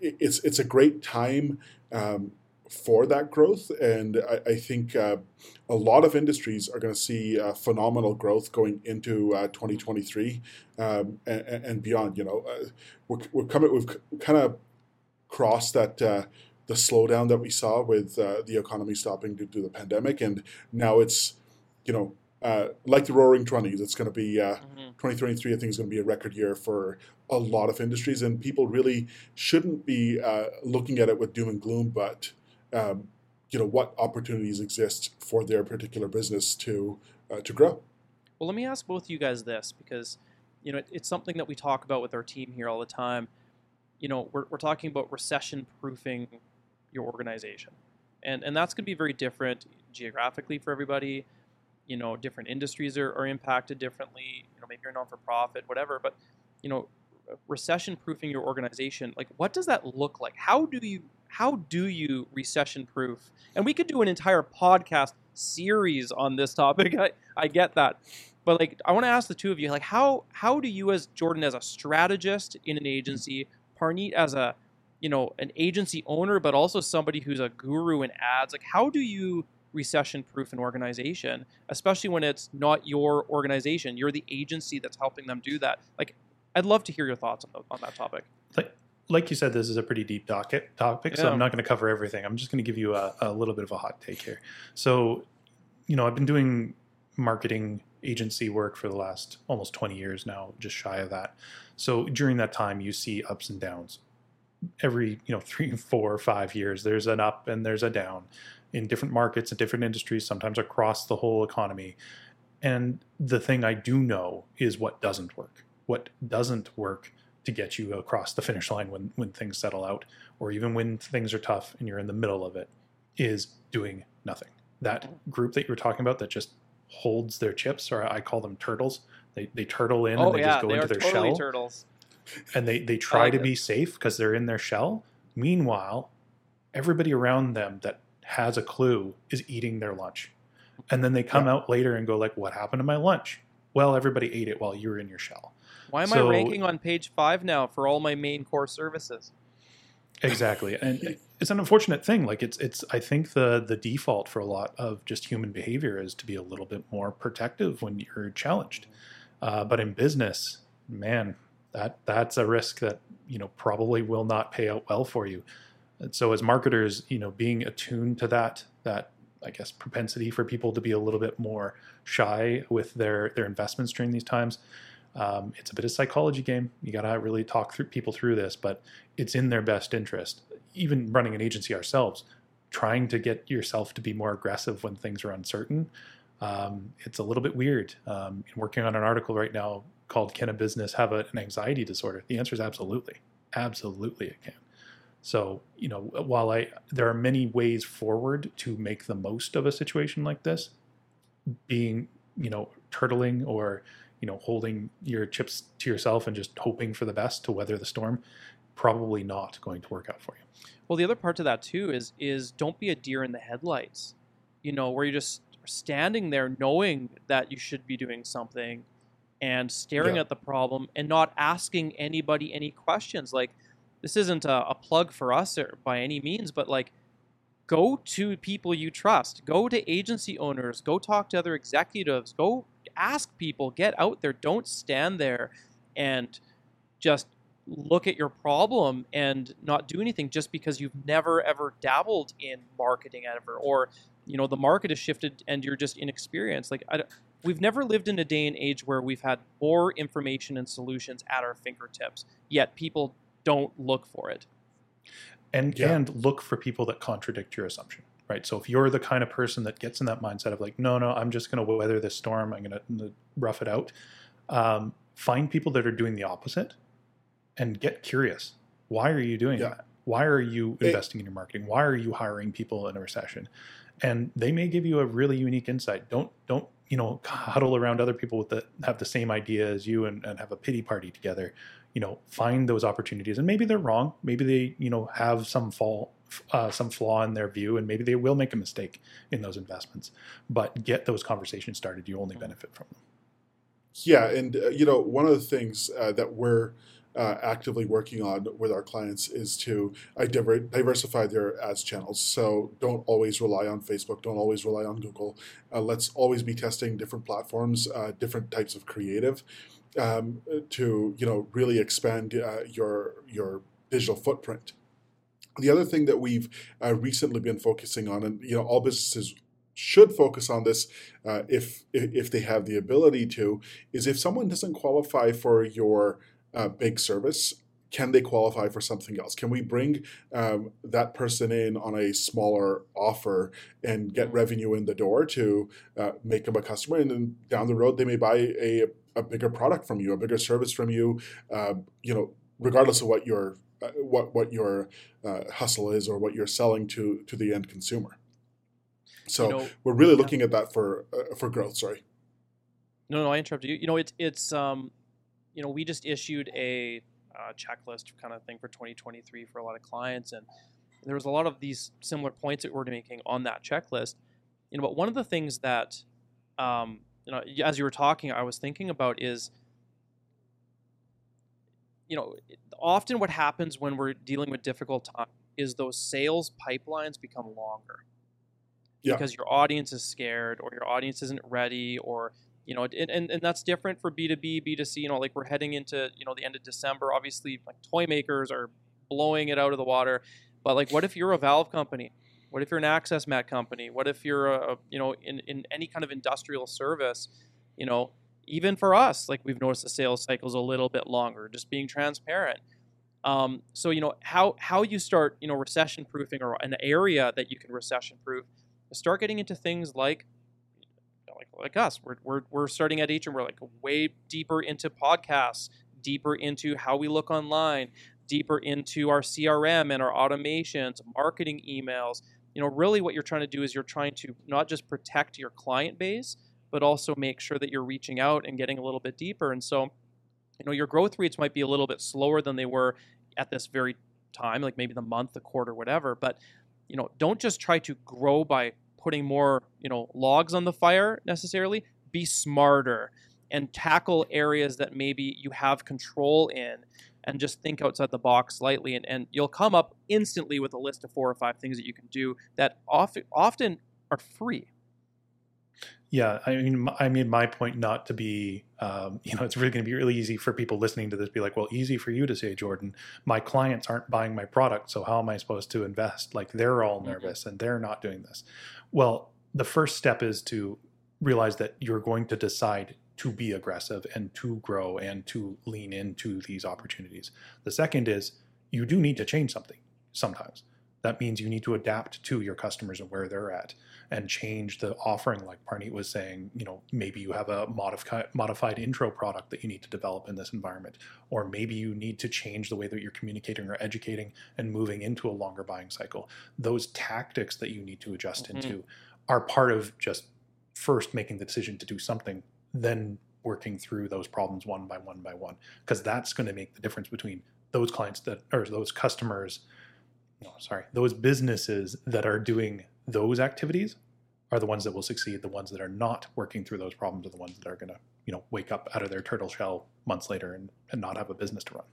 it's it's a great time. Um, for that growth. And I, I think uh, a lot of industries are going to see uh, phenomenal growth going into uh, 2023 um, and, and, beyond. You know, uh, we're, we're coming, we've kind of crossed that uh, the slowdown that we saw with uh, the economy stopping due to the pandemic, and now it's, you know. Like the Roaring Twenties, it's going to be mm-hmm. 2023. I think is going to be a record year for a lot of industries, and people really shouldn't be looking at it with doom and gloom, but um, you know what opportunities exist for their particular business to uh, to grow. Well, let me ask both of you guys this because you know it, it's something that we talk about with our team here all the time. You know, we're, we're talking about recession proofing your organization, and and that's going to be very different geographically for everybody. You know, different industries are, are impacted differently. You know, maybe you're non for profit, whatever. But you know, recession proofing your organization, like what does that look like? How do you how do you recession proof? And we could do an entire podcast series on this topic. I, I get that. But like I want to ask the two of you, like how how do you as Jordan as a strategist in an agency, Parneet as a you know an agency owner, but also somebody who's a guru in ads, like how do you recession proof an organization, especially when it's not your organization, you're the agency that's helping them do that. Like I'd love to hear your thoughts on, on that topic. Like, like you said, this is a pretty deep docket topic, yeah. so I'm not going to cover everything. I'm just going to give you a, a little bit of a hot take here. So, you know, I've been doing marketing agency work for the last almost 20 years now, just shy of that. So during that time, you see ups and downs. Every you know three, four, five years, there's an up and there's a down in different markets and different industries, sometimes across the whole economy. And the thing I do know is what doesn't work. What doesn't work to get you across the finish line when when things settle out or even when things are tough and you're in the middle of it is doing nothing that group that you were talking about that just holds their chips or i call them turtles they, they turtle in oh, and they yeah, just go they into their totally shell turtles and they they try like to it. be safe because they're in their shell meanwhile everybody around them that has a clue is eating their lunch and then they come yeah. out later and go like what happened to my lunch well everybody ate it while you were in your shell why am so, I ranking on page five now for all my main core services? Exactly, and it's an unfortunate thing. Like it's it's I think the the default for a lot of just human behavior is to be a little bit more protective when you're challenged. Uh, but in business, man, that that's a risk that you know probably will not pay out well for you. And so as marketers, you know, being attuned to that that I guess propensity for people to be a little bit more shy with their their investments during these times um, it's a bit of psychology game. You got to really talk through people through this, but it's in their best interest. Even running an agency ourselves, trying to get yourself to be more aggressive when things are uncertain, um, it's a little bit weird. Um, working on an article right now called "Can a Business Have a, an Anxiety Disorder?" The answer is absolutely, absolutely it can. So you know, while I there are many ways forward to make the most of a situation like this, being you know turtling or you know, holding your chips to yourself and just hoping for the best to weather the storm, probably not going to work out for you. Well, the other part to that too is is don't be a deer in the headlights. You know, where you're just standing there knowing that you should be doing something and staring yeah. at the problem and not asking anybody any questions. Like this isn't a, a plug for us by any means, but like go to people you trust. Go to agency owners. Go talk to other executives. Go ask people, get out there, don't stand there and just look at your problem and not do anything just because you've never ever dabbled in marketing ever or you know the market has shifted and you're just inexperienced like I, we've never lived in a day and age where we've had more information and solutions at our fingertips yet people don't look for it. And Yeah. and look for people that contradict your assumption right? So if you're the kind of person that gets in that mindset of like no no i'm just going to weather this storm i'm going to rough it out um, find people that are doing the opposite and get curious. Why are you doing Yeah. that? Why are you It- investing in your marketing? Why are you hiring people in a recession? And they may give you a really unique insight. Don't don't you know huddle around other people with the have the same idea as you and, and have a pity party together you know find those opportunities. And maybe they're wrong. Maybe they you know have some fall uh, some flaw in their view and maybe they will make a mistake in those investments. But get those conversations started. You only benefit from them. Yeah, and uh, you know, one of the things uh, that we're uh, actively working on with our clients is to diver- diversify their ads channels. So don't always rely on Facebook. Don't always rely on Google. Uh, let's always be testing different platforms, uh, different types of creative, um, to you know really expand uh, your your digital footprint. The other thing that we've uh, recently been focusing on, and you know, all businesses should focus on this uh, if if they have the ability to, is if someone doesn't qualify for your uh, big service, can they qualify for something else? Can we bring um, that person in on a smaller offer and get revenue in the door to uh, make them a customer, and then down the road they may buy a a bigger product from you, a bigger service from you, uh, you know, regardless of what your uh, what what your uh, hustle is or what you're selling to to the end consumer. So you know we're really looking at that for uh, for growth. Sorry. No, no, I interrupted you. You know, it's it's um, you know, we just issued a uh, checklist kind of thing for 2023 for a lot of clients, and there was a lot of these similar points that we're making on that checklist. You know, but one of the things that, um, you know, as you were talking, I was thinking about is, you know, often what happens when we're dealing with difficult times is those sales pipelines become longer Yeah. because your audience is scared or your audience isn't ready or you know and, and, and that's different for b2b b2c you know like we're heading into you know the end of december. Obviously like toy makers are blowing it out of the water. But like what if you're a valve company? What if you're an access mat company? What if you're a you know in, in any kind of industrial service? You know even for us like we've noticed the sales cycles a little bit longer just being transparent. Um, so you know how how you start you know recession proofing or an area that you can recession proof start getting into things like like like us. We're, we're, we're starting at each and we're like way deeper into podcasts deeper into how we look online deeper into our crm and our automations marketing emails. You know really what you're trying to do is you're trying to not just protect your client base but also make sure that you're reaching out and getting a little bit deeper. And so you know your growth rates might be a little bit slower than they were at this very time like maybe the month the quarter whatever. But you know don't just try to grow by putting more you know logs on the fire necessarily be smarter and tackle areas that maybe you have control in and just think outside the box slightly and, and you'll come up instantly with a list of four or five things that you can do that often often are free Yeah, I mean, I made my point not to be, um, you know, it's really going to be really easy for people listening to this be like, well, easy for you to say, Jordan. My clients aren't buying my product, so how am I supposed to invest? Like they're all Mhm. nervous and they're not doing this. Well, the first step is to realize that you're going to decide to be aggressive and to grow and to lean into these opportunities. The second is you do need to change something sometimes. That means you need to adapt to your customers and where they're at and change the offering like Parneet was saying, you know, maybe you have a modified modified intro product that you need to develop in this environment or maybe you need to change the way that you're communicating or educating and moving into a longer buying cycle. Those tactics that you need to adjust Mhm. into are part of just first making the decision to do something, then working through those problems one by one by one because that's going to make the difference between those clients that or those customers no, sorry, those businesses that are doing those activities are the ones that will succeed. The ones that are not working through those problems are the ones that are going to, you know, wake up out of their turtle shell months later and, and not have a business to run.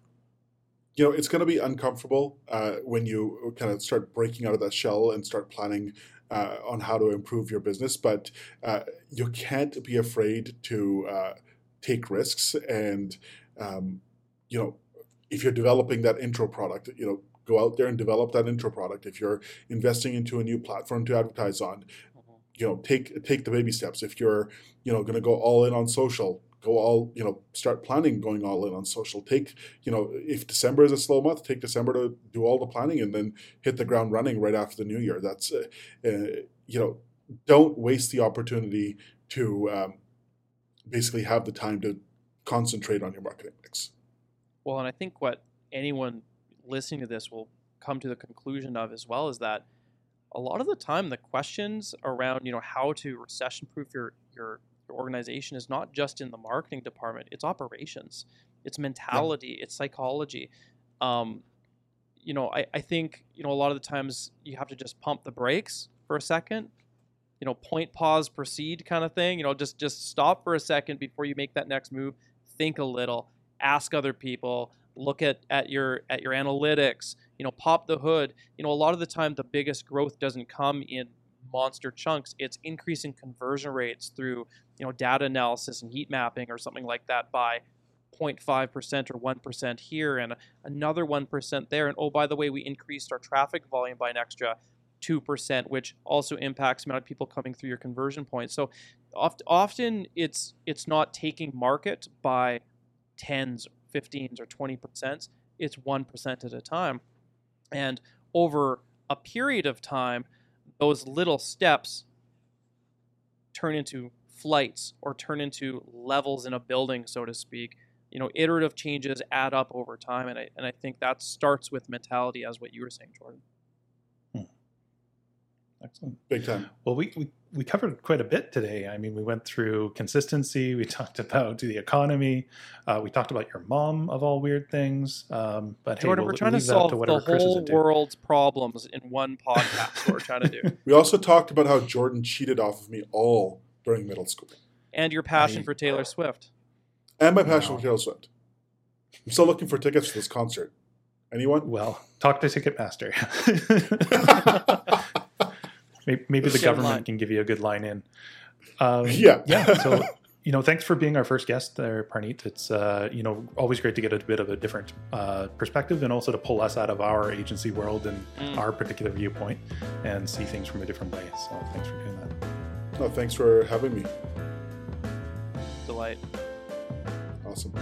you know, it's going to be uncomfortable uh, when you kind of start breaking out of that shell and start planning uh, on how to improve your business. But uh, you can't be afraid to uh, take risks. And, um, you know, if you're developing that intro product, you know, go out there and develop that intro product. If you're investing into a new platform to advertise on, mm-hmm. you know, take take the baby steps. If you're, you know, going to go all in on social, go all you know start planning going all in on social take you know if december is a slow month take december to do all the planning and then hit the ground running right after the new year that's uh, uh, you know don't waste the opportunity to um, basically have the time to concentrate on your marketing mix well and i think what anyone listening to this will come to the conclusion of as well is that a lot of the time the questions around you know how to recession proof your your your organization is not just in the marketing department; it's operations, it's mentality, yeah. it's psychology. Um, you know, I, I think you know a lot of the times you have to just pump the brakes for a second. You know, point, pause, proceed, kind of thing. You know, just just stop for a second before you make that next move. Think a little. Ask other people. Look at at your at your analytics. You know, pop the hood. You know, a lot of the time the biggest growth doesn't come in monster chunks. It's increasing conversion rates through you know data analysis and heat mapping or something like that by 0.5% or 1% here and another 1% there. And oh, by the way, we increased our traffic volume by an extra 2%, which also impacts the amount of people coming through your conversion point. So oft, often it's it's not taking market by tens, 15s, or 20%. It's 1% at a time. And over a period of time, those little steps turn into flights or turn into levels in a building, so to speak. You know, iterative changes add up over time, and I and I think that starts with mentality, as what you were saying, Jordan. Excellent, big time. Well, we, we we covered quite a bit today. I mean, we went through consistency. We talked about the economy. Uh, we talked about your mom, of all weird things. Um, but Jordan, hey, we'll we're trying to solve to the whole world's problems in one podcast. we're trying to do. We also talked about how Jordan cheated off of me all during middle school, and your passion I, for Taylor Swift, and my passion wow. for Taylor Swift. I'm still looking for tickets for this concert. Anyone? Well, talk to Ticketmaster. maybe, maybe the government line. can give you a good line in. Um, yeah, yeah. So you know, thanks for being our first guest there, Parneet. It's uh, you know always great to get a bit of a different uh, perspective and also to pull us out of our agency world and mm. our particular viewpoint and see things from a different way. So thanks for doing that. No, thanks for having me. Delight. Awesome.